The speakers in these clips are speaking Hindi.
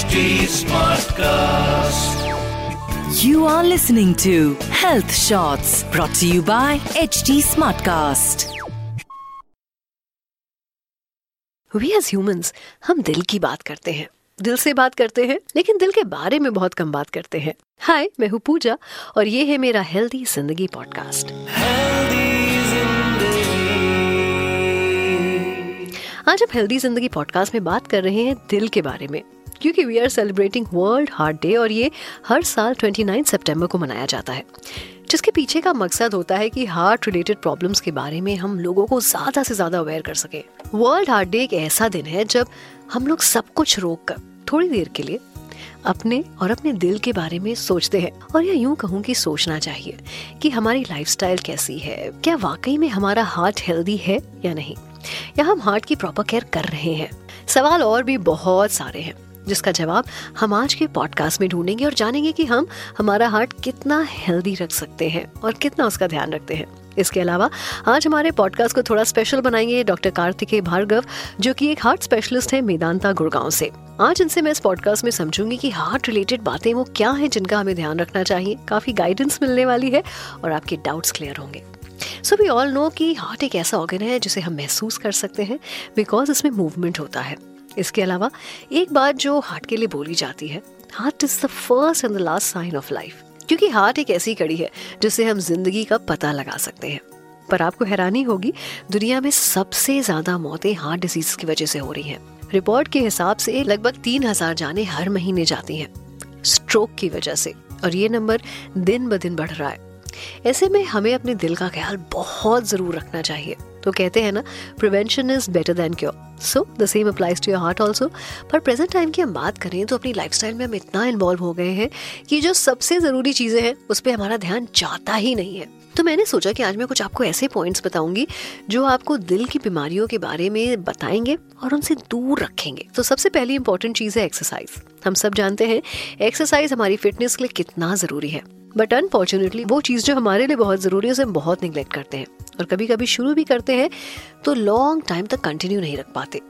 HD Smartcast. You are listening to Health Shots brought to you by HD Smartcast. We as humans हम दिल की बात करते हैं। दिल से बात करते हैं लेकिन दिल के बारे में बहुत कम बात करते हैं। हाय मैं हूँ पूजा और ये है मेरा हेल्दी ज़िंदगी पॉडकास्ट आज हम हेल्दी ज़िंदगी पॉडकास्ट में बात कर रहे हैं दिल के बारे में। क्योंकि we are celebrating world heart day और ये हर साल 29 सितंबर को मनाया जाता है। जिसके पीछे का मकसद होता है कि हार्ट रिलेटेड प्रॉब्लम्स के बारे में हम लोगों को ज़्यादा से ज़्यादा अवेयर कर सके। वर्ल्ड हार्ट डे एक ऐसा दिन है जब हम लोग सब कुछ रोक कर थोड़ी देर के लिए अपने और अपने दिल के बारे में सोचते हैं। और यह यूँ कहूँ कि सोचना चाहिए कि हमारी लाइफस्टाइल कैसी है, क्या वाकई में हमारा हार्ट हेल्दी है या नहीं? या हम हार्ट की प्रॉपर केयर कर रहे हैं? सवाल और भी बहुत सारे हैं। जिसका जवाब हम आज के पॉडकास्ट में ढूंढेंगे और जानेंगे कि हम, हमारा हार्ट कितना हेल्दी रख सकते हैं और कितना उसका ध्यान रखते हैं। इसके अलावा, आज हमारे पॉडकास्ट को थोड़ा स्पेशल बनाएँगे डॉक्टर कार्तिकेय भार्गव जो कि एक हार्ट स्पेशलिस्ट है मेदांता गुड़गांव से। आज इनसे मैं इस पॉडकास्ट में समझूँगी कि हार्ट रिलेटेड बातें वो क्या है जिनका हमें ध्यान रखना चाहिए। काफ़ी गाइडेंस मिलने वाली है और आपके डाउट्स क्लियर होंगे। सो वी ऑल नो कि हार्ट एक ऐसा ऑर्गन है जिसे हम महसूस कर सकते हैं बिकॉज़ इसमें मूवमेंट होता है। इसके अलावा, एक बात जो हार्ट के लिए बोली जाती है, heart is the first and the last sign of life. क्योंकि हार्ट एक ऐसी कड़ी है जिससे हम ज़िंदगी का पता लगा सकते हैं। पर आपको हैरानी होगी, दुनिया में सबसे ज़्यादा मौतें हार्ट डिज़ीज़ की वजह से हो रही हैं। रिपोर्ट के हिसाब से लगभग तीन हज़ार जाने हर महीने जाती हैं, स्ट्रोक की वजह से। और ये नंबर दिन ब दिन बढ़ रहा है। ऐसे में हमें अपने दिल का ख्याल बहुत ज़रूर रखना चाहिए। तो कहते हैं ना prevention is better than cure so the same applies to your heart also पर प्रेजेंट टाइम की हम बात करें तो अपनी लाइफस्टाइल में हम इतना इन्वॉल्व हो गए हैं कि जो सबसे ज़रूरी चीज़ें हैं, उस पर हमारा ध्यान जाता ही नहीं है। तो मैंने सोचा कि आज मैं कुछ आपको ऐसे पॉइंट्स बताऊँगी, जो आपको दिल की बीमारियों के बारे में बताएँगे और उनसे दूर रखेंगे। तो सबसे पहली इंपॉर्टेंट चीज़ है एक्सरसाइज हम सब जानते हैं एक्सरसाइज हमारी फिटनेस के लिए कितना ज़रूरी है। बट अनफॉर्चुनेटली वो चीज़ जो हमारे लिए बहुत ज़रूरी है, उसे हम बहुत निगलेक्ट करते हैं। और कभी कभी शुरू भी करते हैं तो लॉन्ग टाइम तक कंटिन्यू नहीं रख पाते।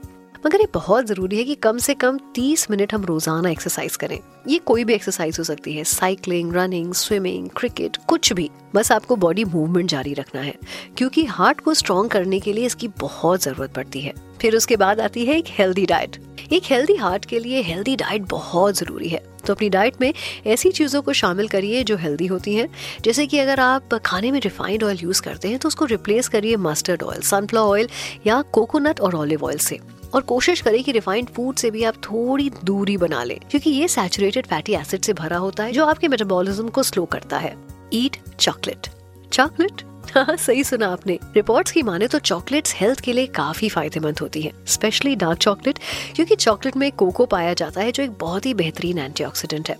मगर ये बहुत ज़रूरी है कि कम से कम 30 मिनट हम रोज़ाना एक्सरसाइज करें। ये कोई भी एक्सरसाइज हो सकती है साइकिलिंग रनिंग स्विमिंग क्रिकेट कुछ भी। बस आपको बॉडी मूवमेंट जारी रखना है, क्योंकि हार्ट को स्ट्रॉन्ग करने के लिए इसकी बहुत ज़रूरत पड़ती है। फिर उसके बाद आती है एक हेल्दी डाइट एक हेल्दी हार्ट के लिए हेल्दी डाइट बहुत ज़रूरी है। तो अपनी डाइट में ऐसी चीज़ों को शामिल करिए जो हेल्दी होती हैं। जैसे कि अगर आप खाने में रिफाइंड ऑयल यूज़ करते हैं तो उसको रिप्लेस करिए मस्टर्ड ऑयल सनफ्लावर ऑयल या कोकोनट और ऑलिव ऑयल से। और कोशिश करें कि रिफाइंड फ़ूड से भी आप थोड़ी दूरी बना लें, क्योंकि ये सैचुरेटेड फैटी एसिड से भरा होता है, जो आपके मेटाबॉलिज्म को स्लो करता है। ईट चॉकलेट चॉकलेट हाँ सही सुना आपने। रिपोर्ट्स की माने तो चॉकलेट्स हेल्थ के लिए काफ़ी फ़ायदेमंद होती हैं, स्पेशली डार्क चॉकलेट, क्योंकि चॉकलेट में कोको पाया जाता है, जो एक बहुत ही बेहतरीन एंटीऑक्सीडेंट है,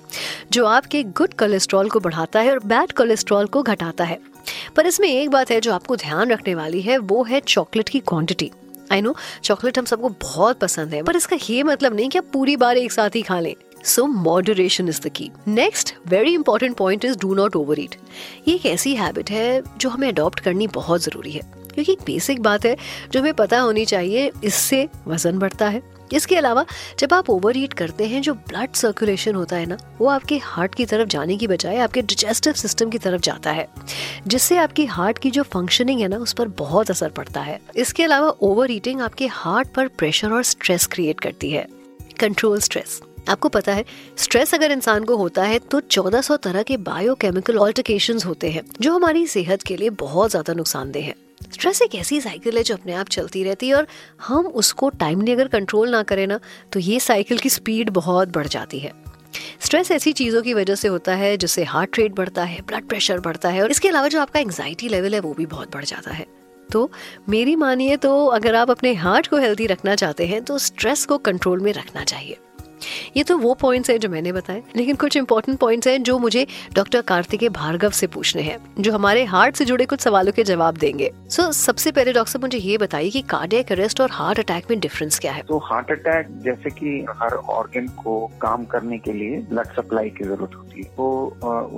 जो आपके गुड कोलेस्ट्रॉल को बढ़ाता है और बैड कोलेस्ट्रॉल को घटाता है। पर इसमें एक बात है, जो आपको ध्यान रखने वाली है, वो है चॉकलेट की क्वांटिटी आई नो चॉकलेट हम सबको बहुत पसंद है, पर इसका ये मतलब नहीं कि आप पूरी बार एक साथ ही खा लें। So moderation is the key next very important point is do not over eat ये एक ऐसी हैबिट है जो हमें अडॉप्ट करनी बहुत ज़रूरी है। क्योंकि एक बेसिक बात है जो हमें पता होनी चाहिए, इससे वज़न बढ़ता है। इसके अलावा, जब आप ओवर ईट करते हैं, जो ब्लड सर्कुलेशन होता है ना, वो आपके हार्ट की तरफ़ जाने की बजाय आपके डिजेस्टिव सिस्टम की तरफ़ जाता है। जिससे आपकी हार्ट की जो फंक्शनिंग है ना, उस पर बहुत असर पड़ता है। इसके अलावा ओवर ईटिंग आपके हार्ट पर प्रेशर और स्ट्रेस क्रिएट करती है। कंट्रोल स्ट्रेस आपको पता है स्ट्रेस अगर इंसान को होता है तो 1400 तरह के बायोकेमिकल ऑल्टरकेशन होते हैं, जो हमारी सेहत के लिए बहुत ज़्यादा नुकसानदेह है। स्ट्रेस एक ऐसी साइकिल है जो अपने आप चलती रहती है और हम उसको टाइमली अगर कंट्रोल ना करें ना तो ये साइकिल की स्पीड बहुत बढ़ जाती है। स्ट्रेस ऐसी चीज़ों की वजह से होता है, जिससे हार्ट रेट बढ़ता है ब्लड प्रेशर बढ़ता है और इसके अलावा जो आपका एंग्जाइटी लेवल है, वो भी बहुत बढ़ जाता है। तो मेरी मानिए तो अगर आप अपने हार्ट को हेल्दी रखना चाहते हैं तो स्ट्रेस को कंट्रोल में रखना चाहिए। ये तो वो पॉइंट्स हैं जो मैंने बताए लेकिन कुछ इंपॉर्टेंट पॉइंट्स हैं जो मुझे डॉक्टर कार्तिके भार्गव से पूछने हैं जो हमारे हार्ट से जुड़े कुछ सवालों के जवाब देंगे। सो so, सबसे पहले डॉक्टर साहब मुझे ये बताइए कि कार्डियक अरेस्ट और हार्ट अटैक में डिफरेंस क्या है? तो हार्ट अटैक जैसे कि हर ऑर्गन को काम करने के लिए ब्लड सप्लाई की ज़रूरत होती है। तो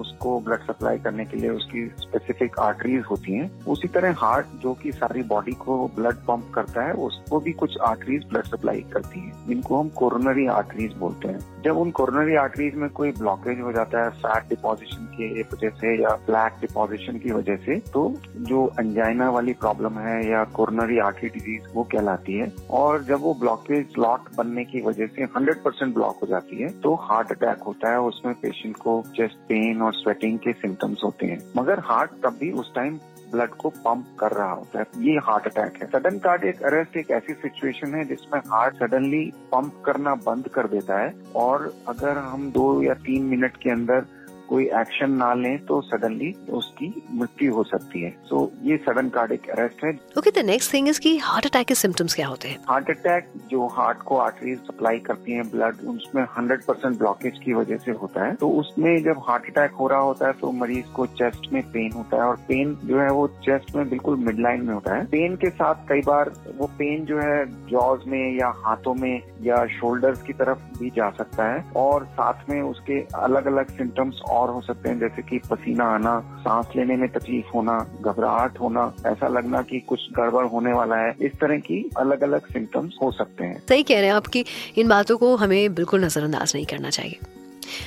उसको ब्लड सप्लाई करने के लिए उसकी स्पेसिफिक आर्टरीज होती हैं। उसी तरह हार्ट जो कि सारी बॉडी को ब्लड पंप करता है उसको भी कुछ आर्टरीज ब्लड सप्लाई करती है। जिनको हम कोरोनरी आर्टरीज बोलते हैं। जब उन कोरोनरी आर्टरीज में कोई ब्लॉकेज हो जाता है फैट डिपोजिशन की वजह से या फ्लैट डिपोजिशन की वजह से तो जो अंजाइना वाली प्रॉब्लम है या कोरोनरी आर्टरी डिज़ीज़ वो कहलाती है। और जब वो ब्लॉकेज क्लॉट बनने की वजह से 100 परसेंट ब्लॉक हो जाती है तो हार्ट अटैक होता है। उसमें पेशेंट को चेस्ट पेन और स्वेटिंग के सिम्टम्स होते हैं। मगर हार्ट तब भी उस टाइम ब्लड को पंप कर रहा होता है। ये हार्ट अटैक है। सडन कार्डियक अरेस्ट एक ऐसी सिचुएशन है जिसमें हार्ट सडनली पंप करना बंद कर देता है। और अगर हम दो या तीन मिनट के अंदर कोई एक्शन ना लें तो सडनली उसकी मृत्यु हो सकती है। सो so, ये सडन कार्डिक अरेस्ट है। Okay the next thing is कि हार्ट अटैक के सिम्टम्स क्या होते हैं? हार्ट अटैक जो हार्ट को आर्टरीज सप्लाई करती है ब्लड उसमें 100 परसेंट ब्लॉकेज की वजह से होता है। तो उसमें जब हार्ट अटैक हो रहा होता है तो मरीज़ को चेस्ट में पेन होता है और पेन जो है वो चेस्ट में बिल्कुल मिड लाइन में होता है। पेन के साथ कई बार वो पेन जो है जॉज में या हाथों में या शोल्डर्स की तरफ़ भी जा सकता है और साथ में उसके अलग अलग सिम्टम्स और हो सकते हैं, जैसे कि पसीना आना, सांस लेने में तकलीफ़ होना, घबराहट होना, ऐसा लगना कि कुछ गड़बड़ होने वाला है। इस तरह की अलग अलग सिम्टम्स हो सकते हैं। सही कह रहे हैं आपकी इन बातों को हमें बिल्कुल नजरअंदाज नहीं करना चाहिए।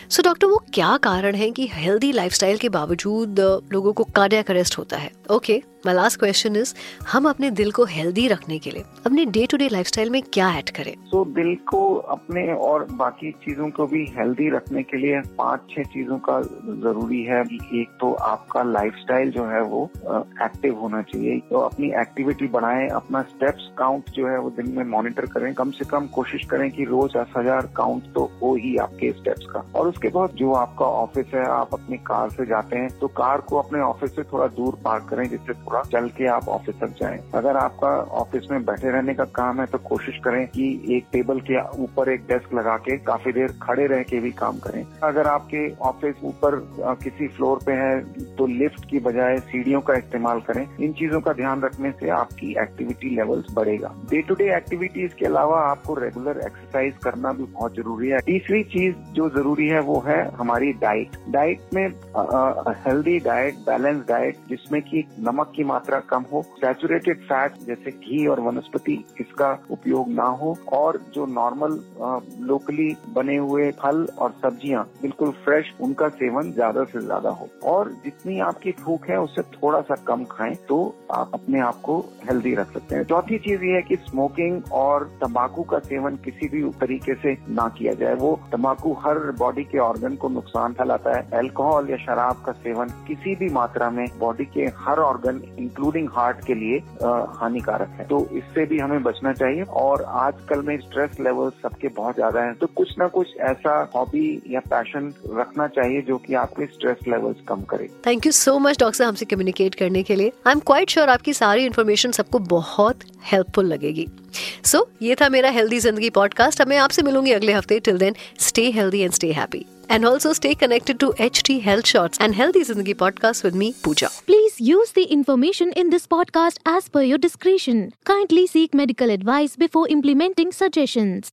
सो डॉक्टर वो क्या कारण है कि हेल्दी लाइफस्टाइल के बावजूद लोगों को कार्डियक अरेस्ट होता है? Okay my last question is हम अपने दिल को हेल्दी रखने के लिए, अपने डे टू डे लाइफस्टाइल में क्या ऐड करें? तो दिल को अपने और बाकी चीज़ों को भी हेल्दी रखने के लिए पाँच छह चीज़ों का ज़रूरी है। एक तो आपका लाइफस्टाइल जो है वो एक्टिव होना चाहिए। तो अपनी एक्टिविटी बढ़ाएँ, अपना स्टेप्स काउंट जो है वो दिन में मॉनिटर करें। कम से कम कोशिश करें कि रोज दस हज़ार काउंट तो हो ही आपके स्टेप्स का। और उसके बाद जो आपका ऑफ़िस है, आप अपनी कार से जाते हैं तो कार को अपने ऑफ़िस से थोड़ा दूर पार्क करें, जिससे थोड़ा चल के आप ऑफ़िस तक जाएँ। अगर आपका ऑफ़िस में बैठे रहने का काम है तो कोशिश करें कि एक टेबल के ऊपर एक डेस्क लगा के काफ़ी देर खड़े रह के भी काम करें। अगर आपके ऑफ़िस ऊपर किसी फ्लोर पे है तो लिफ्ट की बजाय सीढ़ियों का इस्तेमाल करें। इन चीज़ों का ध्यान रखने से आपकी एक्टिविटी लेवल्स बढ़ेगा। डे टू डे एक्टिविटीज़ के अलावा आपको रेगुलर एक्सरसाइज करना भी बहुत ज़रूरी है। तीसरी चीज़ जो ज़रूरी है वो है हमारी डाइट डाइट में हेल्दी डाइट बैलेंस डाइट जिसमें कि नमक की मात्रा कम हो सैचुरेटेड फैट जैसे घी और वनस्पति, इसका उपयोग ना हो, और जो नॉर्मल लोकली बने हुए फल और सब्ज़ियाँ, बिल्कुल फ्रेश उनका सेवन ज़्यादा से ज़्यादा हो। और जितनी आपकी भूख है उससे थोड़ा सा कम खाएँ तो आप अपने आप को हेल्दी रख सकते हैं। चौथी चीज़ ये है कि स्मोकिंग और तंबाकू का सेवन किसी भी तरीके से ना किया जाए। वो तंबाकू हर बॉडी के ऑर्गन को नुकसान फैलाता है। अल्कोहल या शराब का सेवन किसी भी मात्रा में बॉडी के हर ऑर्गन इंक्लूडिंग हार्ट के लिए हानिकारक है। तो इससे भी हमें बचना चाहिए और आजकल में स्ट्रेस लेवल सबके बहुत ज़्यादा है। तो कुछ ना कुछ ऐसा हॉबी या पैशन रखना चाहिए जो कि आपके स्ट्रेस लेवल्स कम करे। Thank you so much doctor हमसे कम्युनिकेट करने के लिए। आई एम क्वाइट श्योर आपकी सारी इन्फॉर्मेशन सबको बहुत हेल्पफुल लगेगी। सो so, ये था मेरा हेल्दी ज़िंदगी पॉडकास्ट अब मैं आपसे मिलूँगी अगले हफ़्ते। Till then stay healthy and stay happy. And also stay connected to HT Health Shots and Healthy Zindagi podcast with me, Pooja. Please use the information in this podcast as per your discretion. Kindly seek medical advice before implementing suggestions.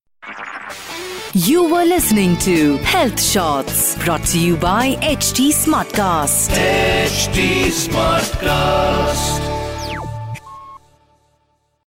You were listening to Health Shots brought to you by HT Smartcast. HT Smartcast.